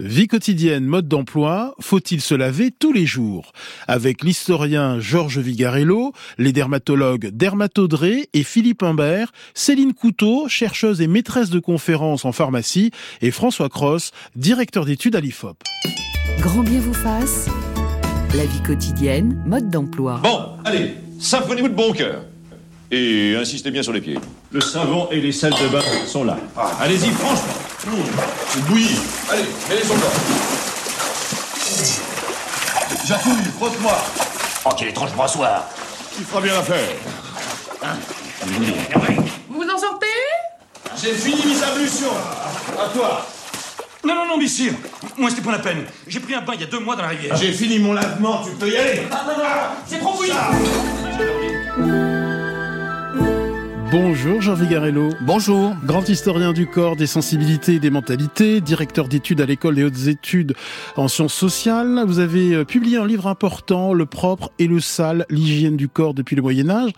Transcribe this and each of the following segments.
Vie quotidienne, mode d'emploi, faut-il se laver tous les jours? Avec l'historien Georges Vigarello, les dermatologues Dermatodré et Philippe Imbert, Céline Couteau, chercheuse et maîtresse de conférences en pharmacie, et François Cross, directeur d'études à l'IFOP. Grand bien vous fasse, la vie quotidienne, mode d'emploi. Bon, allez, symphonez-vous de bon cœur. Et insistez bien sur les pieds. Le savon et les salles de bain sont là. Allez-y, franchement. C'est bouilli. Allez, mets-les sur le bord. Jacouille, frotte-moi. Oh, quel étrange brassoir Il fera bien l'affaire. Vous vous en sortez? J'ai fini mes ablutions. À toi. Non, non, non, messire Moi, c'était pas la peine. J'ai pris un bain il y a deux mois dans la rivière. J'ai fini mon lavement, tu peux y aller. C'est trop bouilli Bonjour Jean Vigarello. Bonjour. Grand historien du corps, des sensibilités et des mentalités, directeur d'études à l'école des hautes études en sciences sociales. Vous avez euh, publié un livre important, Le propre et le sale, l'hygiène du corps depuis le Moyen Âge.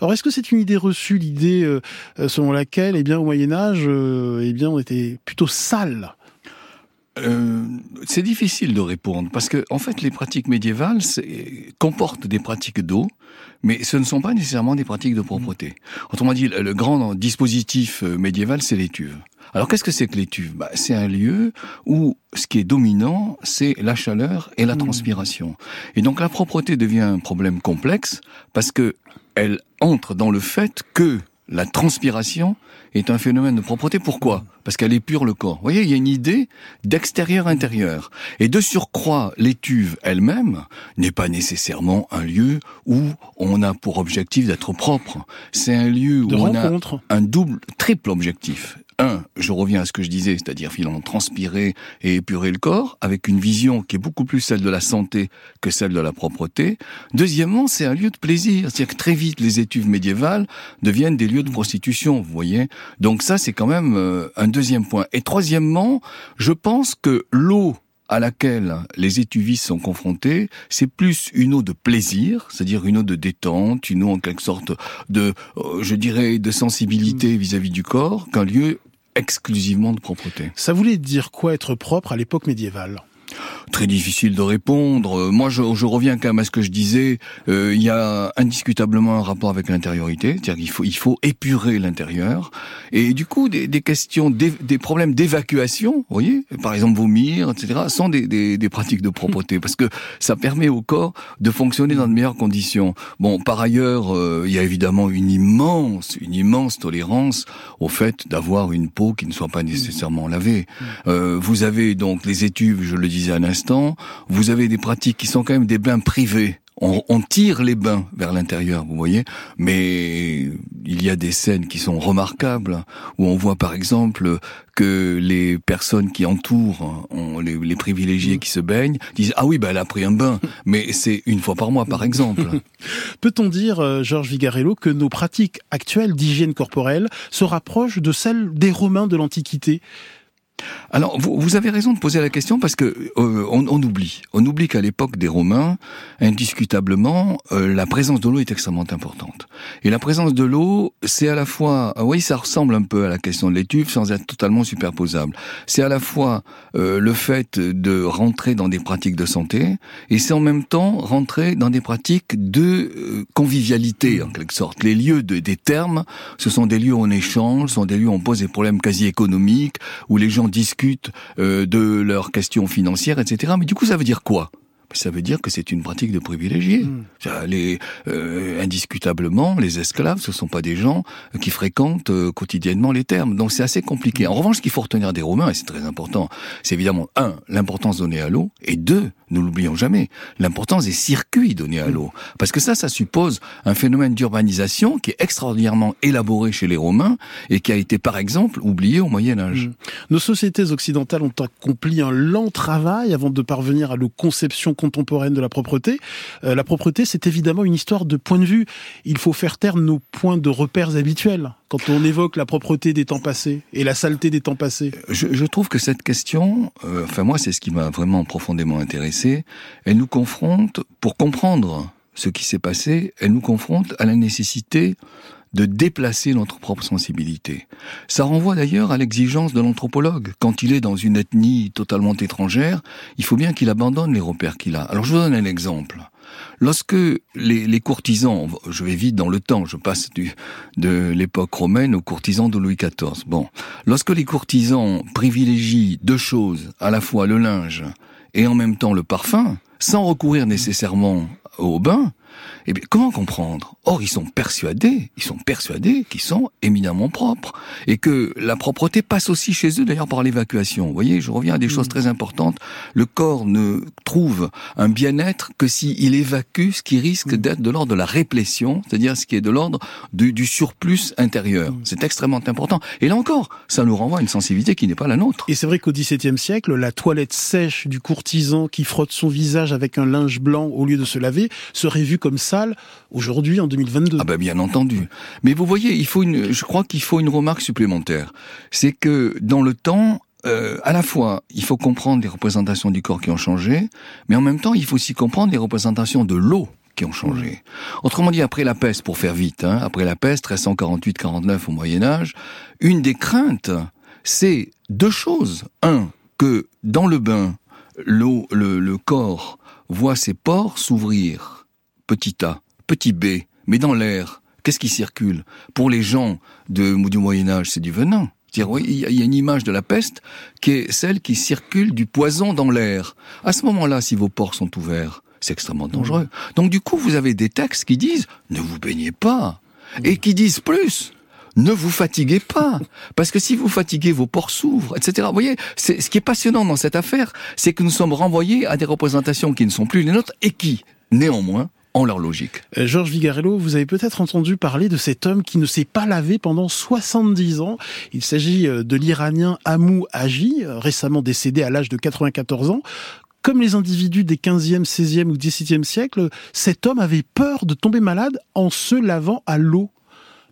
Alors est-ce que c'est une idée reçue, l'idée euh, euh, selon laquelle, eh bien, au Moyen Âge, eh bien, on était plutôt sale euh, c'est difficile de répondre parce que en fait les pratiques médiévales comportent des pratiques d'eau, mais ce ne sont pas nécessairement des pratiques de propreté. Autrement dit, le grand dispositif euh, médiéval, c'est l'étuve. Alors qu'est-ce que c'est que l'étuve? Bah, C'est un lieu où ce qui est dominant, c'est la chaleur et la mmh. transpiration. Et donc la propreté devient un problème complexe parce que elle entre dans le fait que la transpiration est un phénomène de propreté. Pourquoi? Parce qu'elle épure le corps. Vous voyez, il y a une idée d'extérieur-intérieur. Et de surcroît, l'étuve elle-même n'est pas nécessairement un lieu où on a pour objectif d'être propre. C'est un lieu où on a un double, triple objectif un, je reviens à ce que je disais, c'est-à-dire finalement transpirer et épurer le corps, avec une vision qui est beaucoup plus celle de la santé que celle de la propreté. Deuxièmement, c'est un lieu de plaisir, c'est-à-dire que très vite les étuves médiévales deviennent des lieux de prostitution, vous voyez. Donc ça, c'est quand même euh, un deuxième point. Et troisièmement, je pense que l'eau à laquelle les étuvistes sont confrontés, c'est plus une eau de plaisir, c'est-à-dire une eau de détente, une eau en quelque sorte de, euh, je dirais, de sensibilité vis-à-vis -vis du corps, qu'un lieu exclusivement de propreté. Ça voulait dire quoi être propre à l'époque médiévale? Très difficile de répondre. Moi, je, je, reviens quand même à ce que je disais. Euh, il y a indiscutablement un rapport avec l'intériorité, c'est-à-dire qu'il faut, il faut épurer l'intérieur. Et du coup, des, des questions, des, des problèmes d'évacuation, voyez, par exemple vomir, etc., sont des, des, des, pratiques de propreté, parce que ça permet au corps de fonctionner dans de meilleures conditions. Bon, par ailleurs, euh, il y a évidemment une immense, une immense tolérance au fait d'avoir une peau qui ne soit pas nécessairement lavée. Euh, vous avez donc les études, je le disais à l'instant, vous avez des pratiques qui sont quand même des bains privés. On, tire les bains vers l'intérieur, vous voyez, mais il y a des scènes qui sont remarquables où on voit par exemple que les personnes qui entourent les, privilégiés qui se baignent disent ah oui bah elle a pris un bain, mais c'est une fois par mois par exemple. Peut-on dire, euh, Georges Vigarello, que nos pratiques actuelles d'hygiène corporelle se rapprochent de celles des Romains de l'Antiquité? Alors, vous, vous, avez raison de poser la question parce que euh, on, on, oublie, on oublie qu'à l'époque des Romains, indiscutablement, euh, la présence de l'eau est extrêmement importante. Et la présence de l'eau, c'est à la fois, oui, ça ressemble un peu à la question de l'étuve sans être totalement superposable. C'est à la fois euh, le fait de rentrer dans des pratiques de santé et c'est en même temps rentrer dans des pratiques de convivialité en quelque sorte. Les lieux de, des termes, ce sont des lieux où on échange, ce sont des lieux où on pose des problèmes quasi économiques, où les gens discutent euh, de leurs questions financières, etc. Mais du coup, ça veut dire quoi? Ça veut dire que c'est une pratique de privilégiés. Hmm. Les, euh, indiscutablement, les esclaves, ce sont pas des gens qui fréquentent euh, quotidiennement les termes. Donc c'est assez compliqué. En revanche, ce qu'il faut retenir des Romains, et c'est très important, c'est évidemment, un, l'importance donnée à l'eau, et deux, ne l'oublions jamais, l'importance des circuits donnés à l'eau. Parce que ça, ça suppose un phénomène d'urbanisation qui est extraordinairement élaboré chez les Romains et qui a été, par exemple, oublié au Moyen Âge. Hmm. Nos sociétés occidentales ont accompli un lent travail avant de parvenir à la conception contemporaine de la propreté. Euh, la propreté, c'est évidemment une histoire de point de vue. Il faut faire taire nos points de repères habituels quand on évoque la propreté des temps passés et la saleté des temps passés. Je, je trouve que cette question, euh, enfin moi, c'est ce qui m'a vraiment profondément intéressé elle nous confronte, pour comprendre ce qui s'est passé, elle nous confronte à la nécessité de déplacer notre propre sensibilité. Ça renvoie d'ailleurs à l'exigence de l'anthropologue. Quand il est dans une ethnie totalement étrangère, il faut bien qu'il abandonne les repères qu'il a. Alors je vous donne un exemple. Lorsque les, courtisans, je vais vite dans le temps, je passe du, de l'époque romaine aux courtisans de Louis XIV. Bon, lorsque les courtisans privilégient deux choses, à la fois le linge et en même temps le parfum, sans recourir nécessairement au bain, eh bien, comment comprendre? Or, ils sont persuadés, ils sont persuadés qu'ils sont éminemment propres et que la propreté passe aussi chez eux, d'ailleurs par l'évacuation. Vous voyez, je reviens à des choses mm. très importantes. Le corps ne trouve un bien-être que s'il évacue ce qui risque mm. d'être de l'ordre de la réplétion, c'est-à-dire ce qui est de l'ordre du, du, surplus intérieur. Mm. C'est extrêmement important. Et là encore, ça nous renvoie à une sensibilité qui n'est pas la nôtre. Et c'est vrai qu'au XVIIe siècle, la toilette sèche du courtisan qui frotte son visage avec un linge blanc au lieu de se laver serait vue comme sale aujourd'hui en 2022. Ah ben bien entendu. Mais vous voyez, il faut une, je crois qu'il faut une remarque supplémentaire. C'est que dans le temps, euh, à la fois, il faut comprendre les représentations du corps qui ont changé, mais en même temps, il faut aussi comprendre les représentations de l'eau qui ont changé. Autrement dit, après la peste, pour faire vite, hein, après la peste, 1348-49 au Moyen Âge, une des craintes, c'est deux choses. Un, que dans le bain, l'eau, le, le corps voit ses pores s'ouvrir, petit a, petit b, mais dans l'air, qu'est-ce qui circule? Pour les gens de, du Moyen Âge, c'est du venin. Il y a une image de la peste qui est celle qui circule du poison dans l'air. À ce moment-là, si vos pores sont ouverts, c'est extrêmement dangereux. Donc du coup, vous avez des textes qui disent ne vous baignez pas et qui disent plus ne vous fatiguez pas, parce que si vous fatiguez, vos pores s'ouvrent, etc. Vous voyez, c'est ce qui est passionnant dans cette affaire, c'est que nous sommes renvoyés à des représentations qui ne sont plus les nôtres et qui, néanmoins, en leur logique. Euh, Georges Vigarello, vous avez peut-être entendu parler de cet homme qui ne s'est pas lavé pendant 70 ans. Il s'agit euh, de l'Iranien Amou Haji, euh, récemment décédé à l'âge de 94 ans. Comme les individus des 15e, 16e ou 17e siècles, cet homme avait peur de tomber malade en se lavant à l'eau.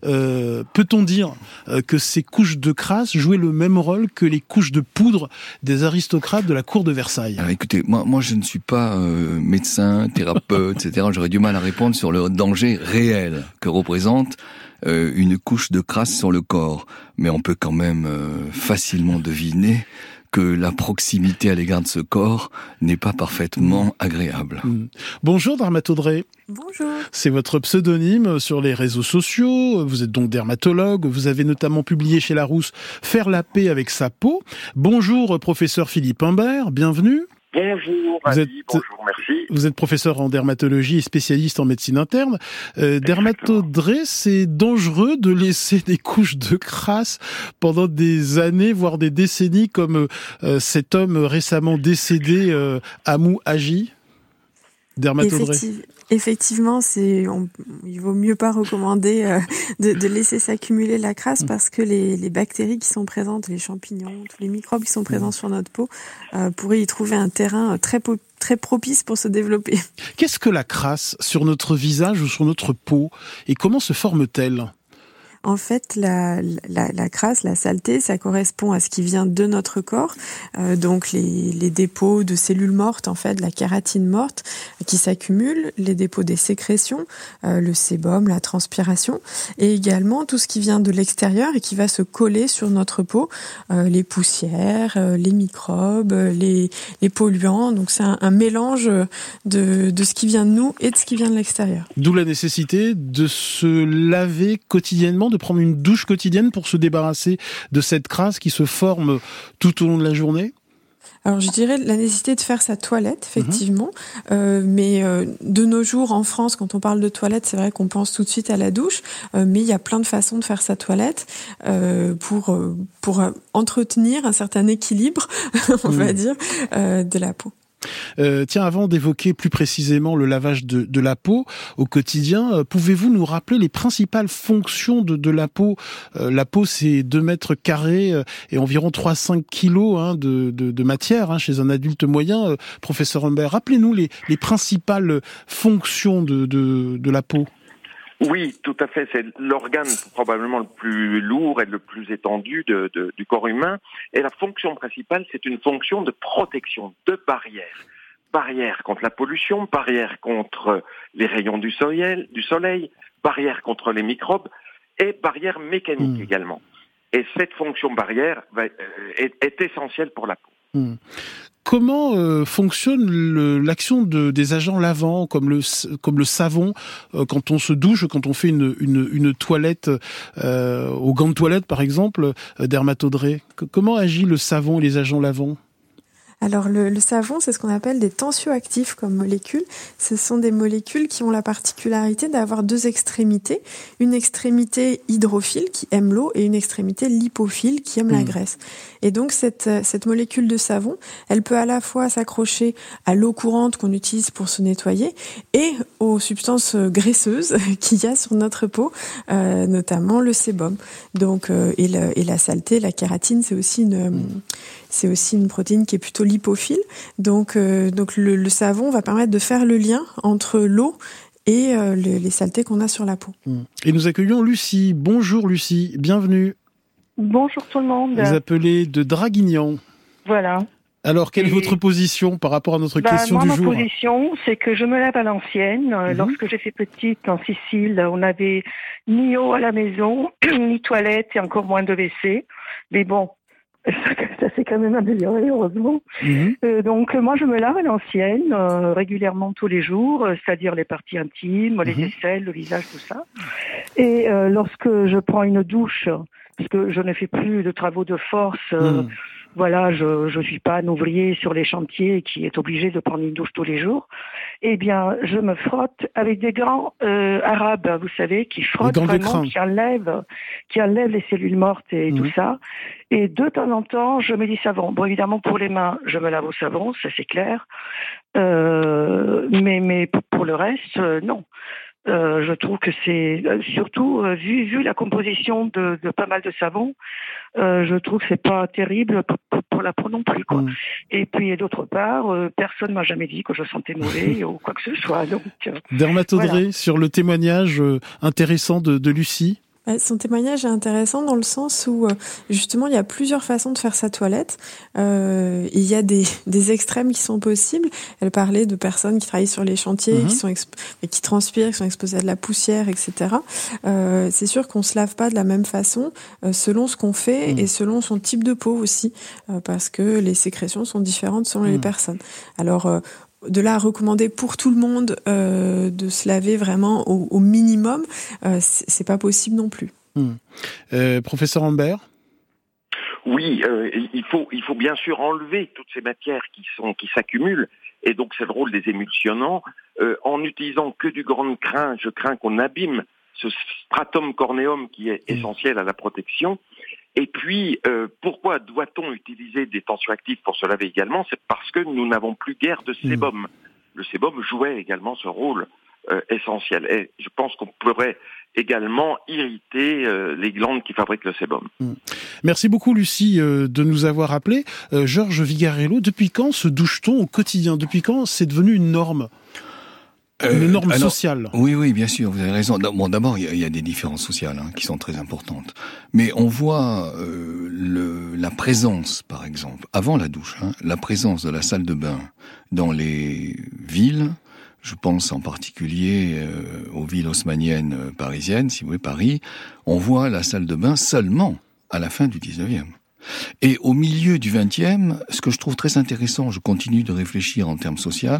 Euh, peut-on dire euh, que ces couches de crasse jouaient le même rôle que les couches de poudre des aristocrates de la cour de Versailles? Alors écoutez, moi, moi je ne suis pas euh, médecin, thérapeute, etc. J'aurais du mal à répondre sur le danger réel que représente une couche de crasse sur le corps. Mais on peut quand même facilement deviner que la proximité à l'égard de ce corps n'est pas parfaitement mm. agréable. Mm. Bonjour Dermatodré. Bonjour. C'est votre pseudonyme sur les réseaux sociaux. Vous êtes donc dermatologue. Vous avez notamment publié chez Larousse Faire la paix avec sa peau. Bonjour professeur Philippe Imbert. Bienvenue. Bonjour, vous êtes, bonjour, merci. Vous êtes professeur en dermatologie et spécialiste en médecine interne. Euh, dermatodré, c'est dangereux de laisser des couches de crasse pendant des années, voire des décennies, comme euh, cet homme récemment décédé, euh, Amou Agi Dermatodré effectivement, c'est, il vaut mieux pas recommander euh, de, de, laisser s'accumuler la crasse mm. parce que les, les, bactéries qui sont présentes, les champignons, tous les microbes qui sont présents mm. sur notre peau, euh, pourraient y trouver un terrain très, très propice pour se développer. Qu'est-ce que la crasse sur notre visage ou sur notre peau et comment se forme-t-elle? En fait, la, crasse, la saleté, ça correspond à ce qui vient de notre corps, euh, donc les, dépôts de cellules mortes, en fait, la kératine morte qui s'accumule, les dépôts des sécrétions, euh, le sébum, la transpiration, et également tout ce qui vient de l'extérieur et qui va se coller sur notre peau, euh, les poussières, euh, les microbes, les, polluants. Donc c'est un, mélange de ce qui vient de nous et de ce qui vient de l'extérieur. D'où la nécessité de se laver quotidiennement de prendre une douche quotidienne pour se débarrasser de cette crasse qui se forme tout au long de la journée? Alors je dirais la nécessité de faire sa toilette, effectivement. Mhm. Euh, mais euh, de nos jours, en France, quand on parle de toilette, c'est vrai qu'on pense tout de suite à la douche. Euh, mais il y a plein de façons de faire sa toilette pour pour entretenir un certain équilibre, on va dire, de la peau. Euh, tiens, avant d'évoquer plus précisément le lavage de, la peau au quotidien, euh, pouvez-vous nous rappeler les principales fonctions de, la peau? Euh, La peau, c'est 2 mètres carrés et environ 3-5 kilos hein, de, matière hein, chez un adulte moyen. professeur Humbert, rappelez-nous les, les principales fonctions de la peau. Oui, tout à fait. C'est l'organe probablement le plus lourd et le plus étendu de, de, du corps humain. Et la fonction principale, c'est une fonction de protection, de barrière. Barrière contre la pollution, barrière contre les rayons du soleil, du soleil barrière contre les microbes et barrière mécanique Mm. également. Et cette fonction barrière va- euh, est, est essentielle pour la peau. Hmm. Comment euh, fonctionne l'action de, des agents lavants comme le, savon euh, quand on se douche, quand on fait une, toilette euh, au de toilette par exemple, euh, dermatodré? Comment agit le savon et les agents lavants? Alors le, le savon, c'est ce qu'on appelle des tensioactifs comme molécules. Ce sont des molécules qui ont la particularité d'avoir deux extrémités. Une extrémité hydrophile qui aime l'eau et une extrémité lipophile qui aime la Mm. graisse. Et donc cette, euh, cette molécule de savon, elle peut à la fois s'accrocher à l'eau courante qu'on utilise pour se nettoyer et aux substances graisseuses qu'il y a sur notre peau, euh, notamment le sébum. Donc euh, et, le- et la saleté, la kératine, c'est aussi une euh, c'est aussi une protéine qui est plutôt lipophile. Donc, euh, donc le, le savon va permettre de faire le lien entre l'eau et euh, le- les saletés qu'on a sur la peau. Hmm. Et nous accueillons Lucie. Bonjour Lucie, bienvenue. Bonjour tout le monde. Vous appelez de Draguignan. Voilà. Alors, quelle est votre position par rapport à notre Bah, question moi, du ma jour position, c'est que je me lave à l'ancienne. Mhm. Lorsque j'étais petite en Sicile, on n'avait ni eau à la maison, ni toilette et encore moins de WC. Mais bon, ça, ça s'est quand même amélioré, heureusement. Mhm. Euh, donc euh, moi je me lave à l'ancienne euh, régulièrement tous les jours, euh, c'est-à-dire les parties intimes, les Mhm. aisselles, le visage, tout ça. Et lorsque je prends une douche, parce que je ne fais plus de travaux de force, Hmm. voilà, je je suis pas un ouvrier sur les chantiers qui est obligé de prendre une douche tous les jours. Eh bien, je me frotte avec des gants arabes, vous savez, qui frottent vraiment, qui enlèvent, qui enlèvent les cellules mortes et Mhm. tout ça. Et de temps en temps, je mets du savon. Bon, évidemment, pour les mains, je me lave au savon, ça c'est clair. Euh, mais mais pour- le reste, euh, non. Euh, je trouve que c'est surtout euh, vu vu la composition de, de pas mal de savons, euh, je trouve que c'est pas terrible pour, pour- pour la peau non plus quoi. Mm. Et puis d'autre part, personne m'a jamais dit que je sentais mauvais ou quoi que ce soit. Donc Dermatodré sur le témoignage intéressant de, de Lucie? Ouais, Son témoignage est intéressant dans le sens où euh, justement il y a plusieurs façons de faire sa toilette. Euh, il y a des, des extrêmes qui sont possibles. Elle parlait de personnes qui travaillent sur les chantiers, Mhm. qui sont qui transpirent, qui sont exposées à de la poussière, etc. Euh, c'est sûr qu'on se lave pas de la même façon selon ce qu'on fait Mhm. et selon son type de peau aussi, parce que les sécrétions sont différentes selon les Mhm. personnes. Alors de là à recommander pour tout le monde euh, de se laver vraiment au, au minimum, euh, c'est pas possible non plus. Euh, professeur Ambert Oui, euh, il faut il faut bien sûr enlever toutes ces matières qui sont qui s'accumulent et donc c'est le rôle des émulsionnants. Euh, en utilisant que du grand crin, je crains qu'on abîme ce stratum corneum qui est Mm. essentiel à la protection. Et puis, euh, pourquoi doit-on utiliser des tensioactifs pour se laver également? C'est parce que nous n'avons plus guère de sébum. Le sébum jouait également ce rôle euh, essentiel. Et je pense qu'on pourrait également irriter euh, les glandes qui fabriquent le sébum. Merci beaucoup Lucie euh, de nous avoir appelé. Euh, Georges Vigarello, depuis quand se douche-t-on au quotidien? Depuis quand c'est devenu une norme? Une Euh, norme alors, sociale Oui, oui, bien sûr, vous avez raison. Bon, d'abord, il y, a- il y a des différences sociales hein, qui sont très importantes. Mais on voit euh, le, la présence, par exemple, avant la douche, hein, la présence de la salle de bain dans les villes. Je pense en particulier euh, aux villes haussmanniennes euh, parisiennes, si vous voulez, Paris. On voit la salle de bain seulement à la fin du 19e. Et au milieu du 20e, ce que je trouve très intéressant, je continue de réfléchir en termes sociaux,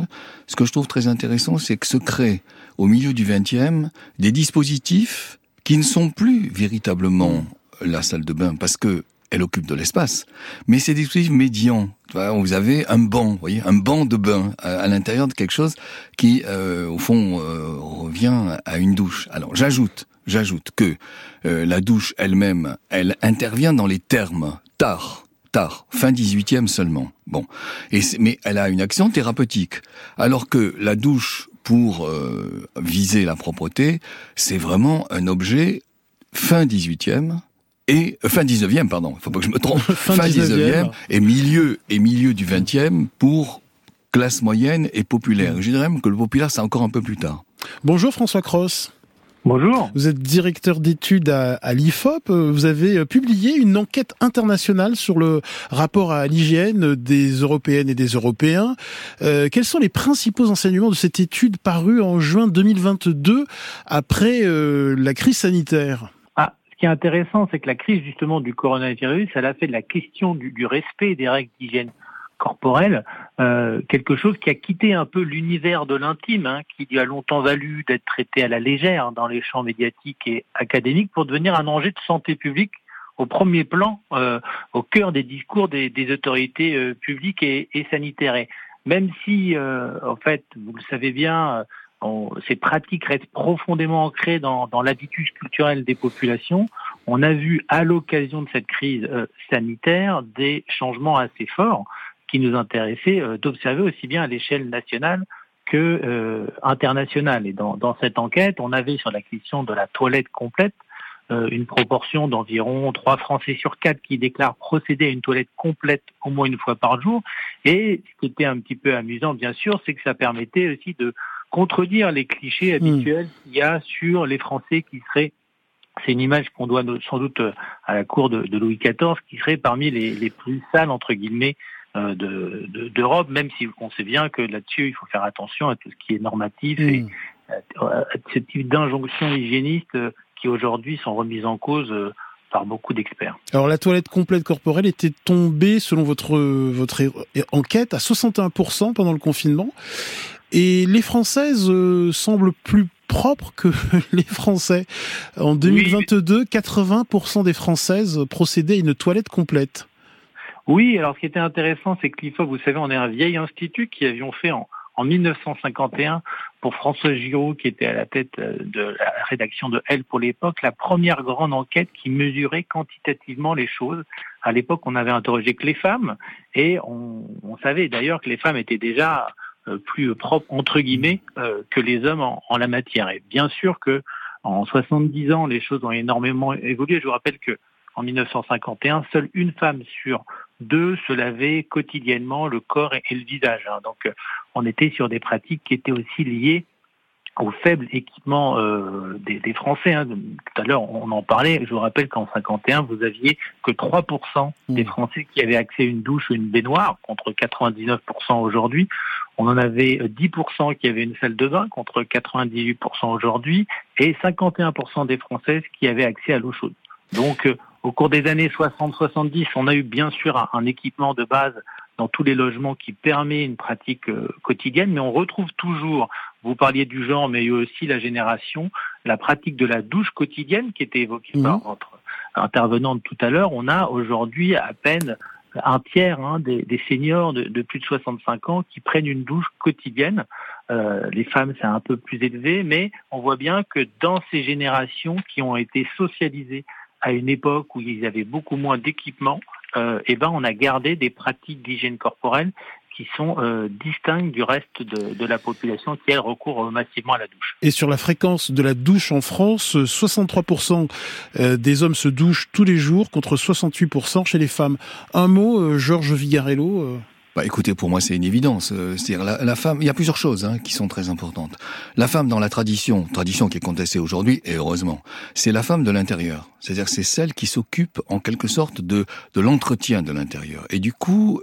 ce que je trouve très intéressant, c'est que se créent au milieu du 20e des dispositifs qui ne sont plus véritablement la salle de bain parce que elle occupe de l'espace, mais c'est dispositifs médians. Vous avez un banc, vous voyez, un banc de bain à, à l'intérieur de quelque chose qui, euh, au fond, euh, revient à une douche. Alors, j'ajoute, j'ajoute que euh, la douche elle-même, elle intervient dans les termes tard, tard, fin 18e seulement. Bon, et mais elle a une action thérapeutique, alors que la douche pour euh, viser la propreté, c'est vraiment un objet fin 18e et euh, fin 19e pardon, il faut pas que je me trompe, Fin fin 19e. 19e et milieu et milieu du 20e pour classe moyenne et populaire. Je dirais même que le populaire c'est encore un peu plus tard. Bonjour François Cross. Bonjour. Vous êtes directeur d'études à, à l'IFOP. Euh, Vous avez euh, publié une enquête internationale sur le rapport à l'hygiène des Européennes et des Européens. Euh, quels sont les principaux enseignements de cette étude parue en juin 2022 après euh, la crise sanitaire? Ah, qui est intéressant, c'est que la crise justement du coronavirus, elle a fait de la question du, du respect des règles d'hygiène corporelle euh, quelque chose qui a quitté un peu l'univers de l'intime, hein, qui lui a longtemps valu d'être traité à la légère dans les champs médiatiques et académiques pour devenir un enjeu de santé publique au premier plan, euh, au cœur des discours des, des autorités euh, publiques et, et, sanitaires. Et même si, euh, en fait, vous le savez bien, on, ces pratiques restent profondément ancrées dans, dans l'habitus culturel des populations, on a vu à l'occasion de cette crise euh, sanitaire des changements assez forts qui nous intéressait euh, d'observer aussi bien à l'échelle nationale que euh, internationale. Et dans, dans, cette enquête, on avait sur la question de la toilette complète euh, une proportion d'environ 3 Français sur 4 qui déclarent procéder à une toilette complète au moins une fois par jour. Et ce qui était un petit peu amusant, bien sûr, c'est que ça permettait aussi de contredire les clichés habituels qu'il y a sur les Français qui seraient c'est une image qu'on doit sans doute à la cour de, de, Louis XIV, qui serait parmi les, les plus sales, entre guillemets, euh, d'Europe, de, même si on sait bien que là-dessus, il faut faire attention à tout ce qui est normatif mmh. et à, à ce type d'injonctions hygiénistes qui aujourd'hui sont remises en cause par beaucoup d'experts. Alors la toilette complète corporelle était tombée, selon votre, votre enquête, à 61% pendant le confinement. Et les Françaises euh, semblent plus propres que les Français. En 2022, oui. 80% des Françaises procédaient à une toilette complète. Oui, alors ce qui était intéressant, c'est que l'IFOP, vous savez, on est un vieil institut qui avions fait en, en 1951 pour François Giraud, qui était à la tête de la rédaction de Elle pour l'époque, la première grande enquête qui mesurait quantitativement les choses. À l'époque, on avait interrogé que les femmes et on, savait d'ailleurs que les femmes étaient déjà plus propres entre guillemets euh, que les hommes en, en, la matière. Et bien sûr que en 70 ans, les choses ont énormément évolué. Je vous rappelle que en 1951, seule une femme sur deux se lavait quotidiennement le corps et, le visage. Hein. Donc, on était sur des pratiques qui étaient aussi liées au faible équipement euh, des, des, Français. Hein. Tout à l'heure, on en parlait. Je vous rappelle qu'en 51, vous aviez que 3% des Français qui avaient accès à une douche ou une baignoire, contre 99% aujourd'hui. On en avait 10% qui avaient une salle de bain, contre 98% aujourd'hui, et 51% des Françaises qui avaient accès à l'eau chaude. Donc, au cours des années 60-70, on a eu bien sûr un, un, équipement de base dans tous les logements qui permet une pratique euh, quotidienne, mais on retrouve toujours, vous parliez du genre, mais aussi la génération, la pratique de la douche quotidienne qui était évoquée mmh. par votre intervenante tout à l'heure. On a aujourd'hui à peine un tiers hein, des, des, seniors de, de, plus de 65 ans qui prennent une douche quotidienne. Euh, les femmes, c'est un peu plus élevé, mais on voit bien que dans ces générations qui ont été socialisées à une époque où ils avaient beaucoup moins d'équipement, euh, eh ben on a gardé des pratiques d'hygiène corporelle qui sont euh, distinctes du reste de, de, la population qui, elle, recourt massivement à la douche. Et sur la fréquence de la douche en France, 63% euh, des hommes se douchent tous les jours contre 68% chez les femmes. Un mot, euh, Georges Vigarello bah, écoutez, pour moi, c'est une évidence. C'est-à-dire la, la, femme. Il y a plusieurs choses hein, qui sont très importantes. La femme dans la tradition, tradition qui est contestée aujourd'hui, et heureusement, c'est la femme de l'intérieur. C'est-à-dire c'est celle qui s'occupe en quelque sorte de de l'entretien de l'intérieur. Et du coup,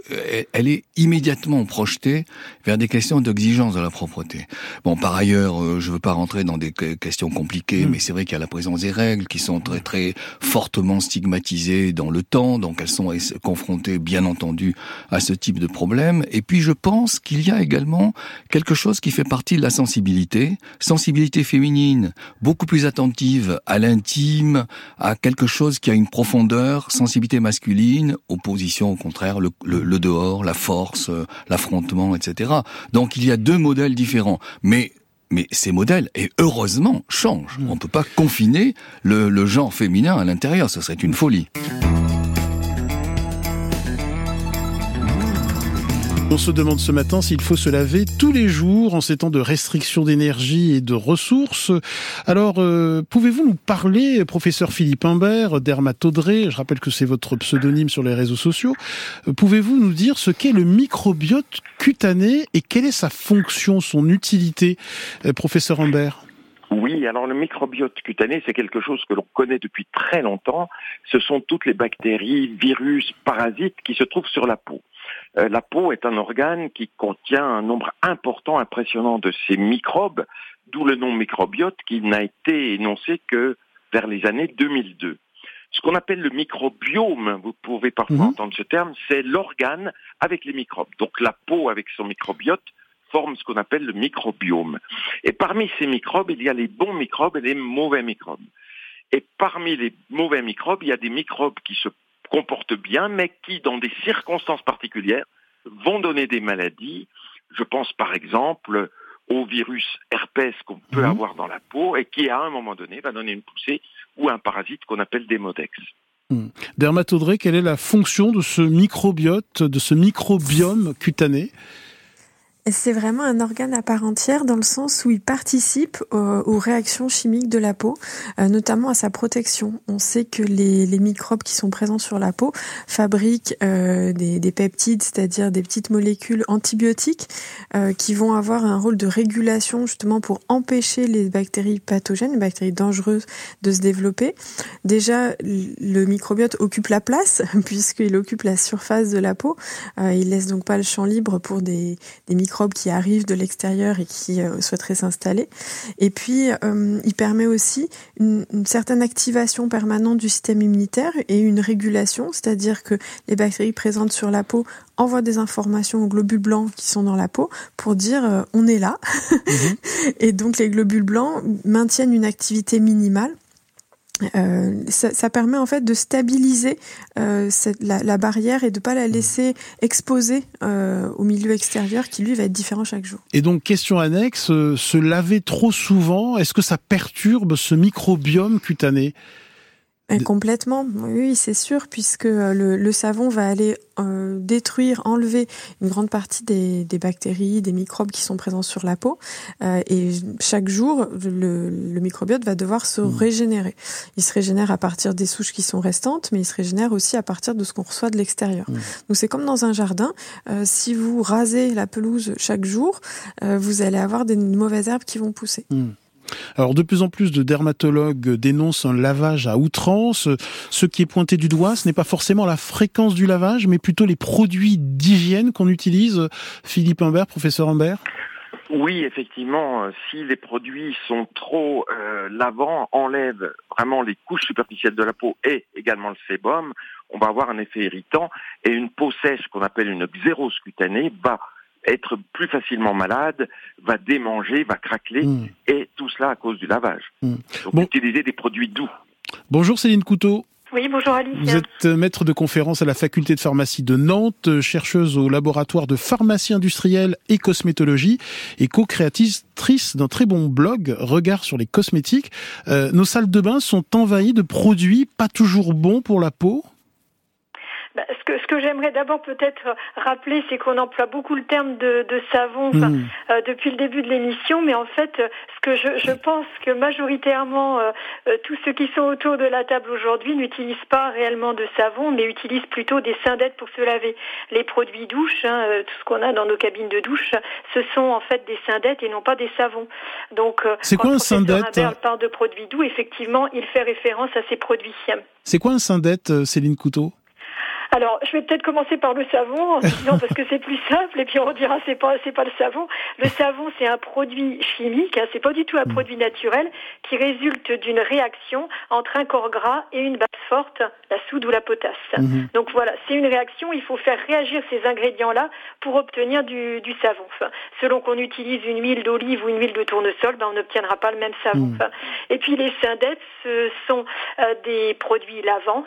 elle est immédiatement projetée vers des questions d'exigence de la propreté. Bon, par ailleurs, euh, je veux pas rentrer dans des questions compliquées, mmh. mais c'est vrai qu'il y a la présence des règles qui sont très très fortement stigmatisées dans le temps, donc elles sont confrontées, bien entendu, à ce type de problème. Et puis je pense qu'il y a également quelque chose qui fait partie de la sensibilité, sensibilité féminine, beaucoup plus attentive à l'intime, à quelque chose qui a une profondeur, sensibilité masculine, opposition au contraire, le, le, le dehors, la force, l'affrontement, etc. Donc il y a deux modèles différents. Mais mais ces modèles, et heureusement, changent. On ne peut pas confiner le, le genre féminin à l'intérieur, ce serait une folie. On se demande ce matin s'il faut se laver tous les jours en ces temps de restriction d'énergie et de ressources. Alors, euh, pouvez-vous nous parler, professeur Philippe Imbert, dermatodré, je rappelle que c'est votre pseudonyme sur les réseaux sociaux, euh, pouvez-vous nous dire ce qu'est le microbiote cutané et quelle est sa fonction, son utilité, euh, professeur Imbert? Oui, alors le microbiote cutané, c'est quelque chose que l'on connaît depuis très longtemps. Ce sont toutes les bactéries, virus, parasites qui se trouvent sur la peau. Euh, la peau est un organe qui contient un nombre important, impressionnant de ces microbes, d'où le nom microbiote qui n'a été énoncé que vers les années 2002. Ce qu'on appelle le microbiome, vous pouvez parfois mhm. entendre ce terme, c'est l'organe avec les microbes. Donc la peau avec son microbiote forme ce qu'on appelle le microbiome. Et parmi ces microbes, il y a les bons microbes et les mauvais microbes. Et parmi les mauvais microbes, il y a des microbes qui se comportent bien, mais qui, dans des circonstances particulières, vont donner des maladies. Je pense par exemple au virus herpès qu'on peut mhm. avoir dans la peau et qui, à un moment donné, va donner une poussée ou un parasite qu'on appelle des modex. Hmm. Dermatodré, quelle est la fonction de ce microbiote, de ce microbiome cutané? C'est vraiment un organe à part entière dans le sens où il participe aux, réactions chimiques de la peau, euh, notamment à sa protection. On sait que les, microbes qui sont présents sur la peau fabriquent euh, des, peptides, c'est-à-dire des petites molécules antibiotiques euh, qui vont avoir un rôle de régulation justement pour empêcher les bactéries pathogènes, les bactéries dangereuses de se développer. Déjà, le microbiote occupe la place puisqu'il occupe la surface de la peau. il laisse donc pas le champ libre pour des, des microbes qui arrivent de l'extérieur et qui euh, souhaiteraient s'installer. Et puis, euh, il permet aussi une, certaine activation permanente du système immunitaire et une régulation, c'est-à-dire que les bactéries présentes sur la peau envoient des informations aux globules blancs qui sont dans la peau pour dire euh, on est là. Mhm. et donc les globules blancs maintiennent une activité minimale euh, ça, ça, permet en fait de stabiliser euh, cette, la, la, barrière et de pas la laisser exposer euh, au milieu extérieur qui lui va être différent chaque jour. Et donc question annexe, euh, se laver trop souvent, est-ce que ça perturbe ce microbiome cutané? Complètement, oui, c'est sûr, puisque euh, le, savon va aller euh, détruire, enlever une grande partie des, bactéries, des microbes qui sont présents sur la peau. Euh, et chaque jour, le, microbiote va devoir se mmh. régénérer. Il se régénère à partir des souches qui sont restantes, mais il se régénère aussi à partir de ce qu'on reçoit de l'extérieur. Mmh. Donc c'est comme dans un jardin. si vous rasez la pelouse chaque jour, vous allez avoir des mauvaises herbes qui vont pousser. Mmh. Alors de plus en plus de dermatologues dénoncent un lavage à outrance. Ce qui est pointé du doigt, ce n'est pas forcément la fréquence du lavage, mais plutôt les produits d'hygiène qu'on utilise. Philippe Humbert, professeur Humbert oui, effectivement, si les produits sont trop euh, lavants, enlèvent vraiment les couches superficielles de la peau et également le sébum, on va avoir un effet irritant et une peau sèche qu'on appelle une xérose cutanée va être plus facilement malade, va démanger, va craqueler, hmm. et tout cela à cause du lavage. Hmm. Donc utiliser des produits doux. Bonjour Céline Couteau. Oui, bonjour Alice. Vous êtes maître de conférence à la faculté de pharmacie de Nantes, chercheuse au laboratoire de pharmacie industrielle et cosmétologie et co-créatrice d'un très bon blog Regard sur les cosmétiques. Euh, nos salles de bain sont envahies de produits pas toujours bons pour la peau? Bah, ce que, ce que j'aimerais d'abord peut-être rappeler, c'est qu'on emploie beaucoup le terme de, de savon mm. euh, depuis le début de l'émission, mais en fait, ce que je, je pense que majoritairement euh, euh, tous ceux qui sont autour de la table aujourd'hui n'utilisent pas réellement de savon, mais utilisent plutôt des syndettes pour se laver. Les produits douches, hein, tout ce qu'on a dans nos cabines de douche, ce sont en fait des syndettes et non pas des savons. Donc, c'est quoi un syndette parle de produits doux, effectivement, il fait référence à ces produits. C'est quoi un syndette, Céline Couteau? Alors, je vais peut-être commencer par le savon, en disant parce que c'est plus simple, et puis on dira c'est pas c'est pas le savon. Le savon, c'est un produit chimique, hein, c'est pas du tout un produit naturel qui résulte d'une réaction entre un corps gras et une base forte, la soude ou la potasse. Mhm. Donc voilà, c'est une réaction. Il faut faire réagir ces ingrédients-là pour obtenir du, du savon. selon qu'on utilise une huile d'olive ou une huile de tournesol, ben, on n'obtiendra pas le même savon. Mhm. Et puis les syndettes, ce sont euh, des produits lavants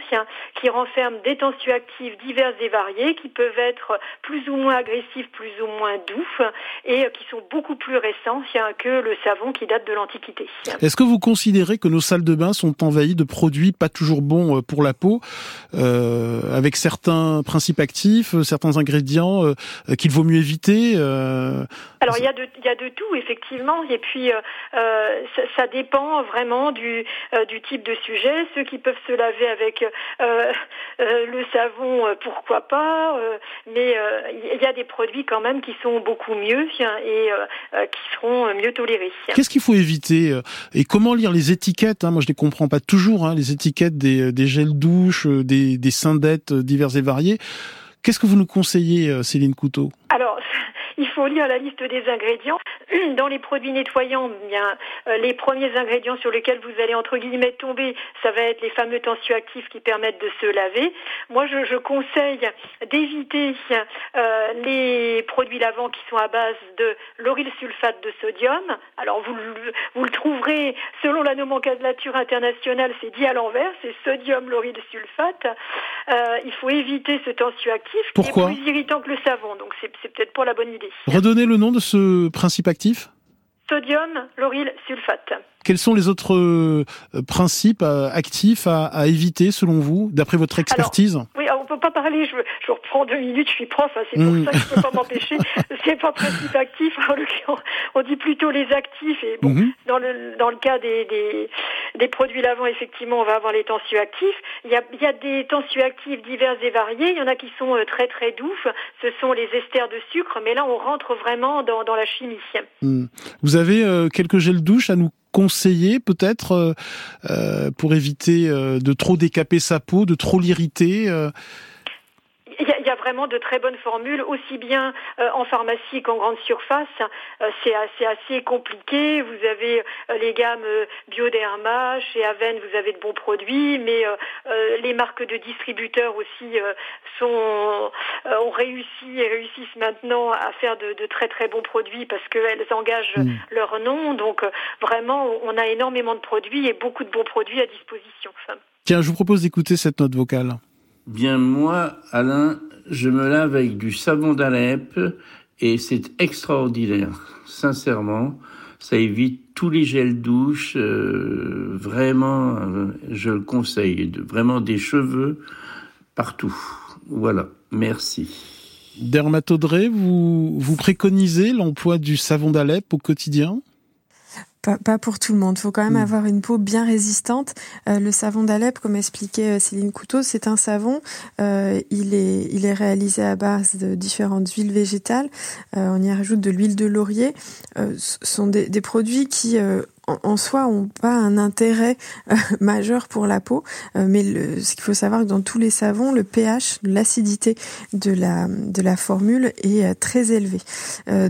qui renferment des tensioactifs diverses et variées qui peuvent être plus ou moins agressifs, plus ou moins doux et qui sont beaucoup plus récents que le savon qui date de l'Antiquité. Est-ce que vous considérez que nos salles de bain sont envahies de produits pas toujours bons euh, pour la peau, euh, avec certains principes actifs, euh, certains ingrédients qu'il vaut mieux éviter Alors il y, a de, il y a de tout effectivement et puis ça, ça, dépend vraiment du, du type de sujet. Ceux qui peuvent se laver avec le savon euh, pourquoi pas, euh, mais euh, il y a des produits quand même qui sont beaucoup mieux et qui seront mieux tolérés. Qu'est-ce qu'il faut éviter et comment lire les étiquettes hein? Moi, je les comprends pas toujours, hein, les étiquettes des, des gels douches, des, des syndettes divers et variés. Qu'est-ce que vous nous conseillez, Céline Couteau? Alors, il faut lire la liste des ingrédients. Dans les produits nettoyants, bien, les premiers ingrédients sur lesquels vous allez entre guillemets tomber, ça va être les fameux tensioactifs qui permettent de se laver. Moi, je, je conseille d'éviter les produits lavants qui sont à base de lauryl sulfate de sodium. Alors vous, vous le trouverez selon la nomenclature internationale, c'est dit à l'envers, c'est sodium lauryl sulfate. Euh, il faut éviter ce tensioactif qui est plus irritant que le savon, donc c'est peut-être pas la bonne idée. Redonnez le nom de ce principe actif. Sodium lauryl sulfate. Quels sont les autres euh, principes euh, actifs à, à, éviter selon vous, d'après votre expertise? Oui, pas parler. Je, je, reprends deux minutes. Je suis prof, hein, c'est pour hmm. ça que je peux pas m'empêcher. c'est pas principe actif. on dit plutôt les actifs. Et bon, hmm. dans le dans le cas des, des, des produits lavants, effectivement, on va avoir les tensioactifs. Il y a il y a des tensioactifs divers et variés. Il y en a qui sont euh, très très doux. Ce sont les esters de sucre. Mais là, on rentre vraiment dans dans la chimie. Hmm. Vous avez euh, quelques gels douche à nous conseiller peut-être euh, euh, pour éviter euh, de trop décaper sa peau, de trop l'irriter il y, a, vraiment de très bonnes formules, aussi bien euh, en pharmacie qu'en grande surface. Euh, c'est assez, assez compliqué. Vous avez euh, les gammes Bioderma, chez Aven, vous avez de bons produits, mais les marques de distributeurs aussi sont, ont réussi et réussissent maintenant à faire de, de très très bons produits parce qu'elles engagent mm. leur nom. Donc vraiment, on a énormément de produits et beaucoup de bons produits à disposition. Tiens, je vous propose d'écouter cette note vocale. Bien moi, Alain, je me lave avec du savon d'Alep et c'est extraordinaire, sincèrement. Ça évite tous les gels douche, euh, vraiment, euh, je le conseille. Vraiment des cheveux partout. Voilà, merci. Dermatodré, vous, vous préconisez l'emploi du savon d'Alep au quotidien? Pas, pas, pour tout le monde. Il faut quand même mm. avoir une peau bien résistante. Euh, le savon d'Alep, comme expliquait euh, Céline Couteau, c'est un savon. Euh, il est il est réalisé à base de différentes huiles végétales. Euh, on y rajoute de l'huile de laurier. Euh, ce sont des, des produits qui en, soi ont pas un intérêt euh, majeur pour la peau, euh, mais ce qu'il faut savoir que dans tous les savons, le pH, l'acidité de la de la formule est euh, très élevé.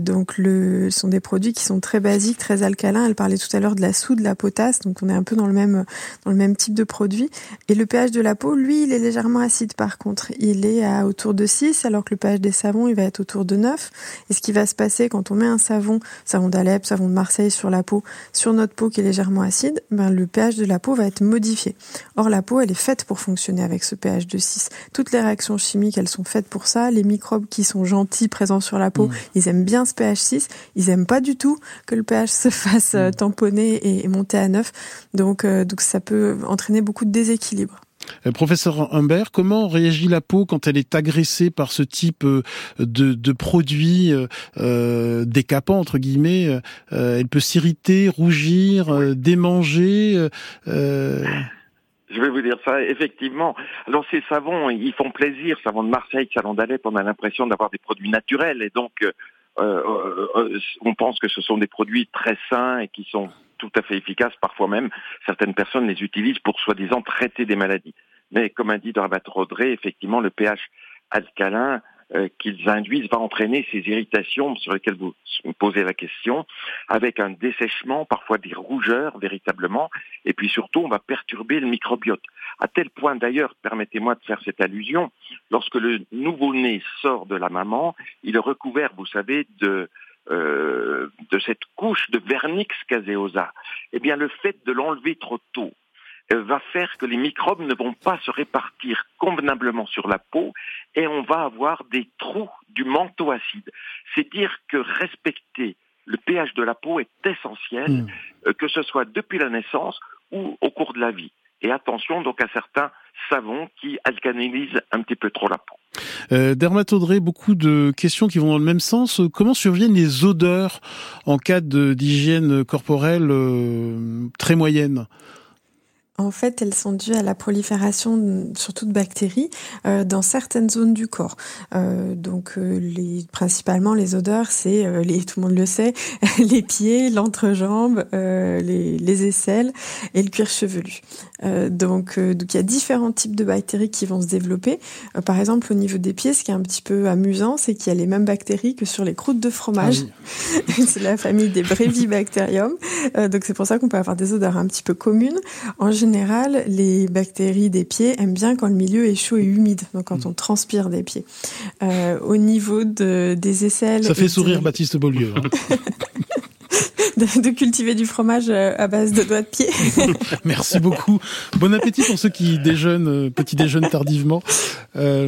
donc ce sont des produits qui sont très basiques, très alcalins. Elle parlait tout à l'heure de la soude, de la potasse, donc on est un peu dans le même dans le même type de produit. Et le pH de la peau, lui, il est légèrement acide par contre. Il est à autour de 6 alors que le pH des savons, il va être autour de 9. Et ce qui va se passer quand on met un savon, savon d'Alep, savon de Marseille sur la peau, sur notre peau qui est légèrement acide, ben le pH de la peau va être modifié. Or la peau, elle est faite pour fonctionner avec ce pH de 6. Toutes les réactions chimiques, elles sont faites pour ça. Les microbes qui sont gentils présents sur la peau, mmh. ils aiment bien ce pH 6. Ils aiment pas du tout que le pH se fasse euh, mmh. tamponner et, monter à 9. Donc, euh, donc ça peut entraîner beaucoup de déséquilibre. Euh, professeur Humbert, comment réagit la peau quand elle est agressée par ce type euh, de, de produits euh, décapants entre guillemets Elle peut s'irriter, rougir, démanger. Je vais vous dire ça, effectivement. Alors ces savons, ils font plaisir. Savon de Marseille, savon d'Alep, on a l'impression d'avoir des produits naturels et donc on pense que ce sont des produits très sains et qui sont tout à fait efficaces. Parfois même, certaines personnes les utilisent pour soi-disant traiter des maladies. Mais comme a dit Drabat Rodré, effectivement, le pH alcalin euh, qu'ils induisent va entraîner ces irritations sur lesquelles vous posez la question, avec un dessèchement, parfois des rougeurs véritablement, et puis surtout on va perturber le microbiote. À tel point d'ailleurs, permettez-moi de faire cette allusion, lorsque le nouveau-né sort de la maman, il est recouvert, vous savez, de euh, de cette couche de vernix caseosa, eh bien le fait de l'enlever trop tôt euh, va faire que les microbes ne vont pas se répartir convenablement sur la peau et on va avoir des trous du manteau acide. C'est dire que respecter le pH de la peau est essentiel, hmm. euh, que ce soit depuis la naissance ou au cours de la vie. Et attention donc à certains savons qui alcanilisent un petit peu trop la peau. Euh, beaucoup de questions qui vont dans le même sens. Comment surviennent les odeurs en cas d'hygiène corporelle euh, très moyenne? En fait, elles sont dues à la prolifération surtout de bactéries euh, dans certaines zones du corps. Euh, donc, euh, les, principalement les odeurs, c'est euh, les, tout le monde le sait, les pieds, l'entrejambe, euh, les, les, aisselles et le cuir chevelu. donc, donc, il y a différents types de bactéries qui vont se développer. par exemple, au niveau des pieds, ce qui est un petit peu amusant, c'est qu'il y a les mêmes bactéries que sur les croûtes de fromage. Ah oui. c'est la famille des Brevibacterium. donc, c'est pour ça qu'on peut avoir des odeurs un petit peu communes. En général, les bactéries des pieds aiment bien quand le milieu est chaud et humide, donc quand mm. on transpire des pieds. Euh, au niveau de, des aisselles... Ça fait sourire de... Baptiste Beaulieu. Hein. de, de, cultiver du fromage euh, à base de doigts de pied. Merci beaucoup. Bon appétit pour ceux qui déjeunent, euh, petit déjeunent tardivement. Euh,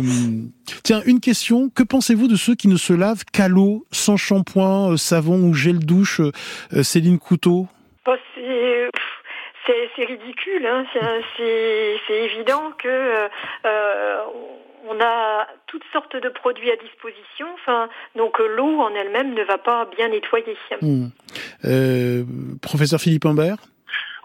tiens, une question. Que pensez-vous de ceux qui ne se lavent qu'à l'eau, sans shampoing, savon ou gel douche Céline Couteau? C'est ridicule, hein. c'est évident que euh, on a toutes sortes de produits à disposition, enfin, donc l'eau en elle-même ne va pas bien nettoyer. Mmh. Euh, professeur Philippe Ambert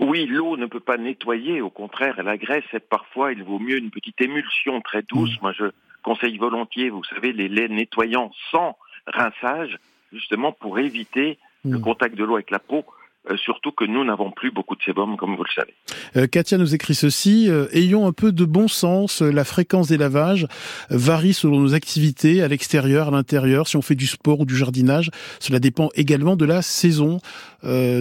oui, l'eau ne peut pas nettoyer, au contraire, elle agresse et parfois il vaut mieux une petite émulsion très douce. Mmh. Moi, je conseille volontiers, vous savez, les laits nettoyants sans rinçage, justement pour éviter mmh. le contact de l'eau avec la peau. Euh, surtout que nous n'avons plus beaucoup de sébum, comme vous le savez. Euh, Katia nous écrit ceci euh, ayons un peu de bon sens. La fréquence des lavages varie selon nos activités, à l'extérieur, à l'intérieur. Si on fait du sport ou du jardinage, cela dépend également de la saison. Euh,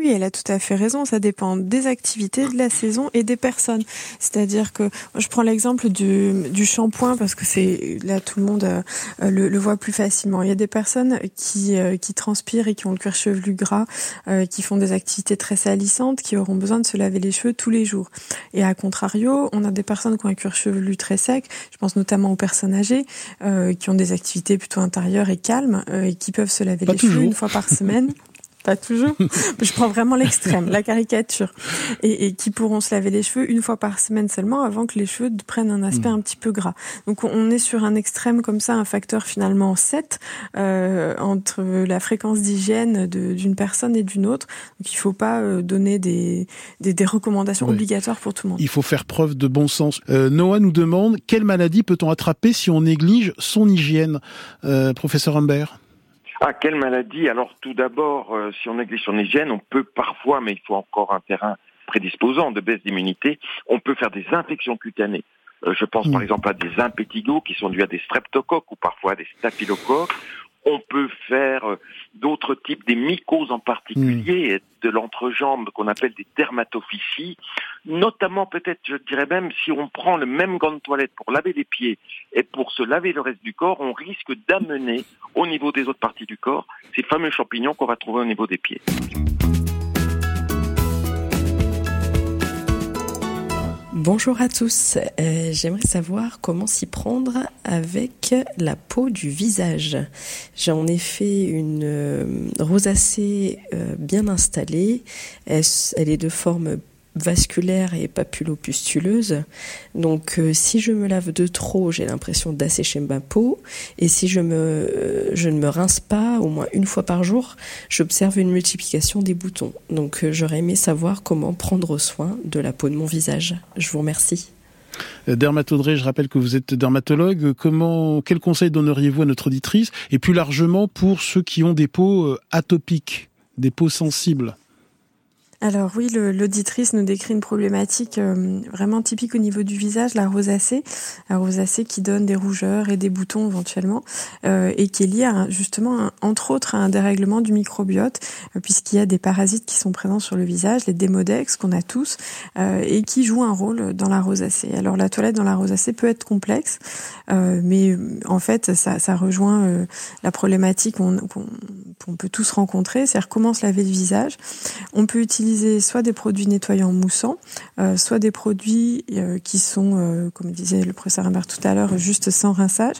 oui, elle a tout à fait raison. Ça dépend des activités, de la saison et des personnes. C'est-à-dire que je prends l'exemple du, du shampoing parce que c'est là tout le monde euh, le, le, voit plus facilement. Il y a des personnes qui euh, qui transpirent et qui ont le cuir chevelu gras, euh, qui font des activités très salissantes, qui auront besoin de se laver les cheveux tous les jours. Et à contrario, on a des personnes qui ont un cuir chevelu très sec. Je pense notamment aux personnes âgées qui ont des activités plutôt intérieures et calmes et qui peuvent se laver Pas les toujours. cheveux une fois par semaine. pas toujours. Je prends vraiment l'extrême, la caricature. Et, et, qui pourront se laver les cheveux une fois par semaine seulement avant que les cheveux prennent un aspect mmh. un petit peu gras. Donc on est sur un extrême comme ça, un facteur finalement 7 euh, entre la fréquence d'hygiène d'une personne et d'une autre. Donc il faut pas euh, donner des, des, des recommandations Oui. obligatoires pour tout le monde. Il faut faire preuve de bon sens. Euh, Noah nous demande quelle maladie peut-on attraper si on néglige son hygiène euh, Professeur Humbert? Ah, quelle maladie Alors tout d'abord, euh, si on néglige son hygiène, on peut parfois, mais il faut encore un terrain prédisposant de baisse d'immunité, on peut faire des infections cutanées. Euh, je pense mmh. par exemple à des impétigos qui sont dus à des streptocoques ou parfois à des staphylocoques. On peut faire euh, d'autres types, des mycoses en particulier, mmh. de l'entrejambe qu'on appelle des dermatophysies, notamment peut-être, je dirais même, si on prend le même gant de toilette pour laver les pieds et pour se laver le reste du corps, on risque d'amener au niveau des autres parties du corps ces fameux champignons qu'on va trouver au niveau des pieds. Bonjour à tous, euh, j'aimerais savoir comment s'y prendre avec la peau du visage. J'ai en effet une euh, rosacée euh, bien installée, elle, elle est de forme vasculaire et papulopustuleuse. Donc euh, si je me lave de trop, j'ai l'impression d'assécher ma peau et si je me euh, je ne me rince pas au moins une fois par jour, j'observe une multiplication des boutons. Donc euh, j'aurais aimé savoir comment prendre soin de la peau de mon visage. Je vous remercie. Dermatodré, je rappelle que vous êtes dermatologue. Comment, quel conseil donneriez-vous à notre auditrice? Et plus largement pour ceux qui ont des peaux atopiques, des peaux sensibles? Alors oui, l'auditrice nous décrit une problématique euh, vraiment typique au niveau du visage, la rosacée, la rosacée qui donne des rougeurs et des boutons éventuellement, euh, et qui est liée justement, entre autres, à un dérèglement du microbiote, euh, puisqu'il y a des parasites qui sont présents sur le visage, les démodex qu'on a tous, et qui jouent un rôle dans la rosacée. Alors la toilette dans la rosacée peut être complexe, mais en fait, ça, rejoint la problématique qu'on qu peut tous rencontrer, c'est-à-dire comment se laver le visage. Soit des produits nettoyants moussants, euh, soit des produits euh, qui sont, euh, comme disait le professeur Humbert tout à l'heure, juste sans rinçage.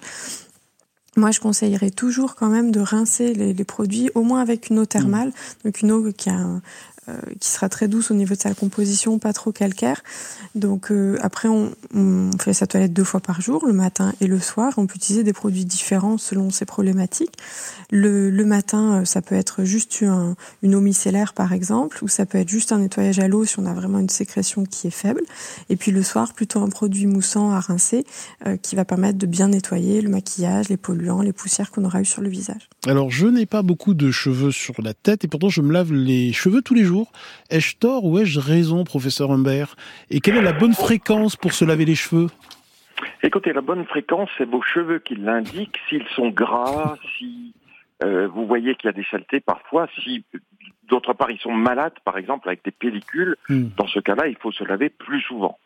Moi, je conseillerais toujours quand même de rincer les, les, produits, au moins avec une eau thermale, donc une eau qui a un, qui sera très douce au niveau de sa composition, pas trop calcaire. Donc après, on, fait sa toilette deux fois par jour, le matin et le soir. On peut utiliser des produits différents selon ses problématiques. Le, matin, ça peut être juste un, une eau micellaire par exemple, ou ça peut être juste un nettoyage à l'eau si on a vraiment une sécrétion qui est faible. Et puis le soir, plutôt un produit moussant à rincer qui va permettre de bien nettoyer le maquillage, les polluants, les poussières qu'on aura eu sur le visage. Alors, je n'ai pas beaucoup de cheveux sur la tête et pourtant je me lave les cheveux tous les jours. Ai-je tort ou ai-je raison, professeur Humbert? Et quelle est la bonne fréquence pour se laver les cheveux? Écoutez, la bonne fréquence, c'est vos cheveux qui l'indiquent. S'ils sont gras, si euh, vous voyez qu'il y a des saletés parfois, si d'autre part ils sont malades, par exemple avec des pellicules, hmm. dans ce cas-là, il faut se laver plus souvent.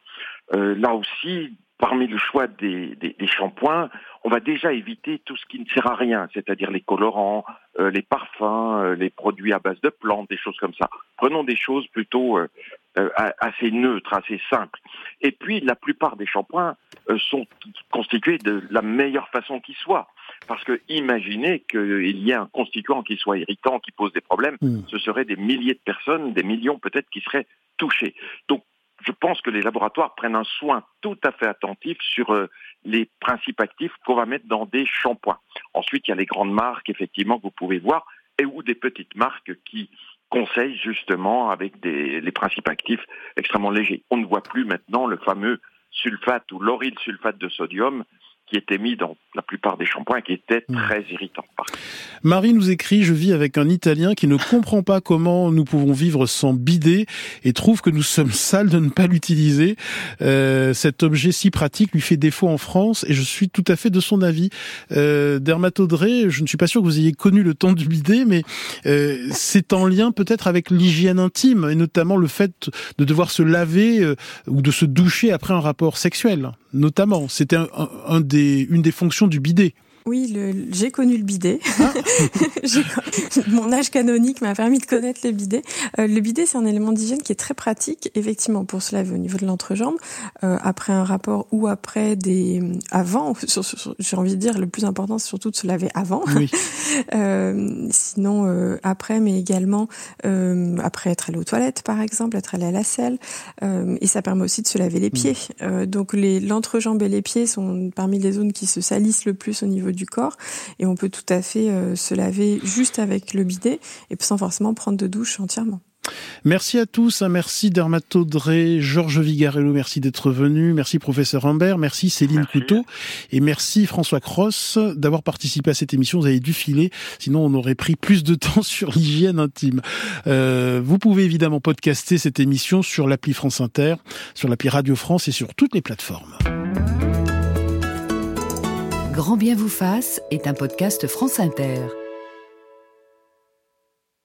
Euh, là aussi, parmi le choix des, des, shampoings, on va déjà éviter tout ce qui ne sert à rien, c'est-à-dire les colorants, euh, les parfums, euh, les produits à base de plantes, des choses comme ça. Prenons des choses plutôt euh, assez neutres, assez simples. Et puis, la plupart des shampoings sont constitués de la meilleure façon qui soit. Parce que imaginez qu'il y ait un constituant qui soit irritant, qui pose des problèmes, hmm. ce seraient des milliers de personnes, des millions peut-être qui seraient touchées. Donc je pense que les laboratoires prennent un soin tout à fait attentif sur euh, les principes actifs qu'on va mettre dans des shampoings. Ensuite, il y a les grandes marques, effectivement, que vous pouvez voir, et ou des petites marques qui conseillent justement avec des, les principes actifs extrêmement légers. On ne voit plus maintenant le fameux sulfate ou l'oryl sulfate de sodium qui était mis dans la plupart des shampoings et qui était hmm. très irritant. Marie nous écrit Je vis avec un Italien qui ne comprend pas comment nous pouvons vivre sans bidet et trouve que nous sommes sales de ne pas l'utiliser. Euh, cet objet si pratique lui fait défaut en France et je suis tout à fait de son avis. Euh, Dermatodré, je ne suis pas sûr que vous ayez connu le temps du bidet, mais euh, c'est en lien peut-être avec l'hygiène intime et notamment le fait de devoir se laver euh, ou de se doucher après un rapport sexuel, notamment. C'était un, un des, une des fonctions du bidet. Oui, j'ai connu le bidet. Ah. Mon âge canonique m'a permis de connaître le bidet. Euh, le bidet, c'est un élément d'hygiène qui est très pratique, effectivement, pour se laver au niveau de l'entrejambe, euh, après un rapport ou après des... avant, j'ai envie de dire, le plus important, c'est surtout de se laver avant. Oui. euh, sinon, euh, après, mais également euh, après être allé aux toilettes, par exemple, être allé à la selle. et ça permet aussi de se laver les mm. pieds. donc, l'entrejambe et les pieds sont parmi les zones qui se salissent le plus au niveau du corps et on peut tout à fait euh, se laver juste avec le bidet et sans forcément prendre de douche entièrement. Merci à tous, hein. merci Dermatodré, Georges Vigarello, merci d'être venu, merci professeur Humbert, merci Céline Couteau et merci François Cross d'avoir participé à cette émission. Vous avez dû filer, sinon on aurait pris plus de temps sur l'hygiène intime. Euh, vous pouvez évidemment podcaster cette émission sur l'appli France Inter, sur l'appli Radio France et sur toutes les plateformes. Grand bien vous fasse est un podcast France Inter.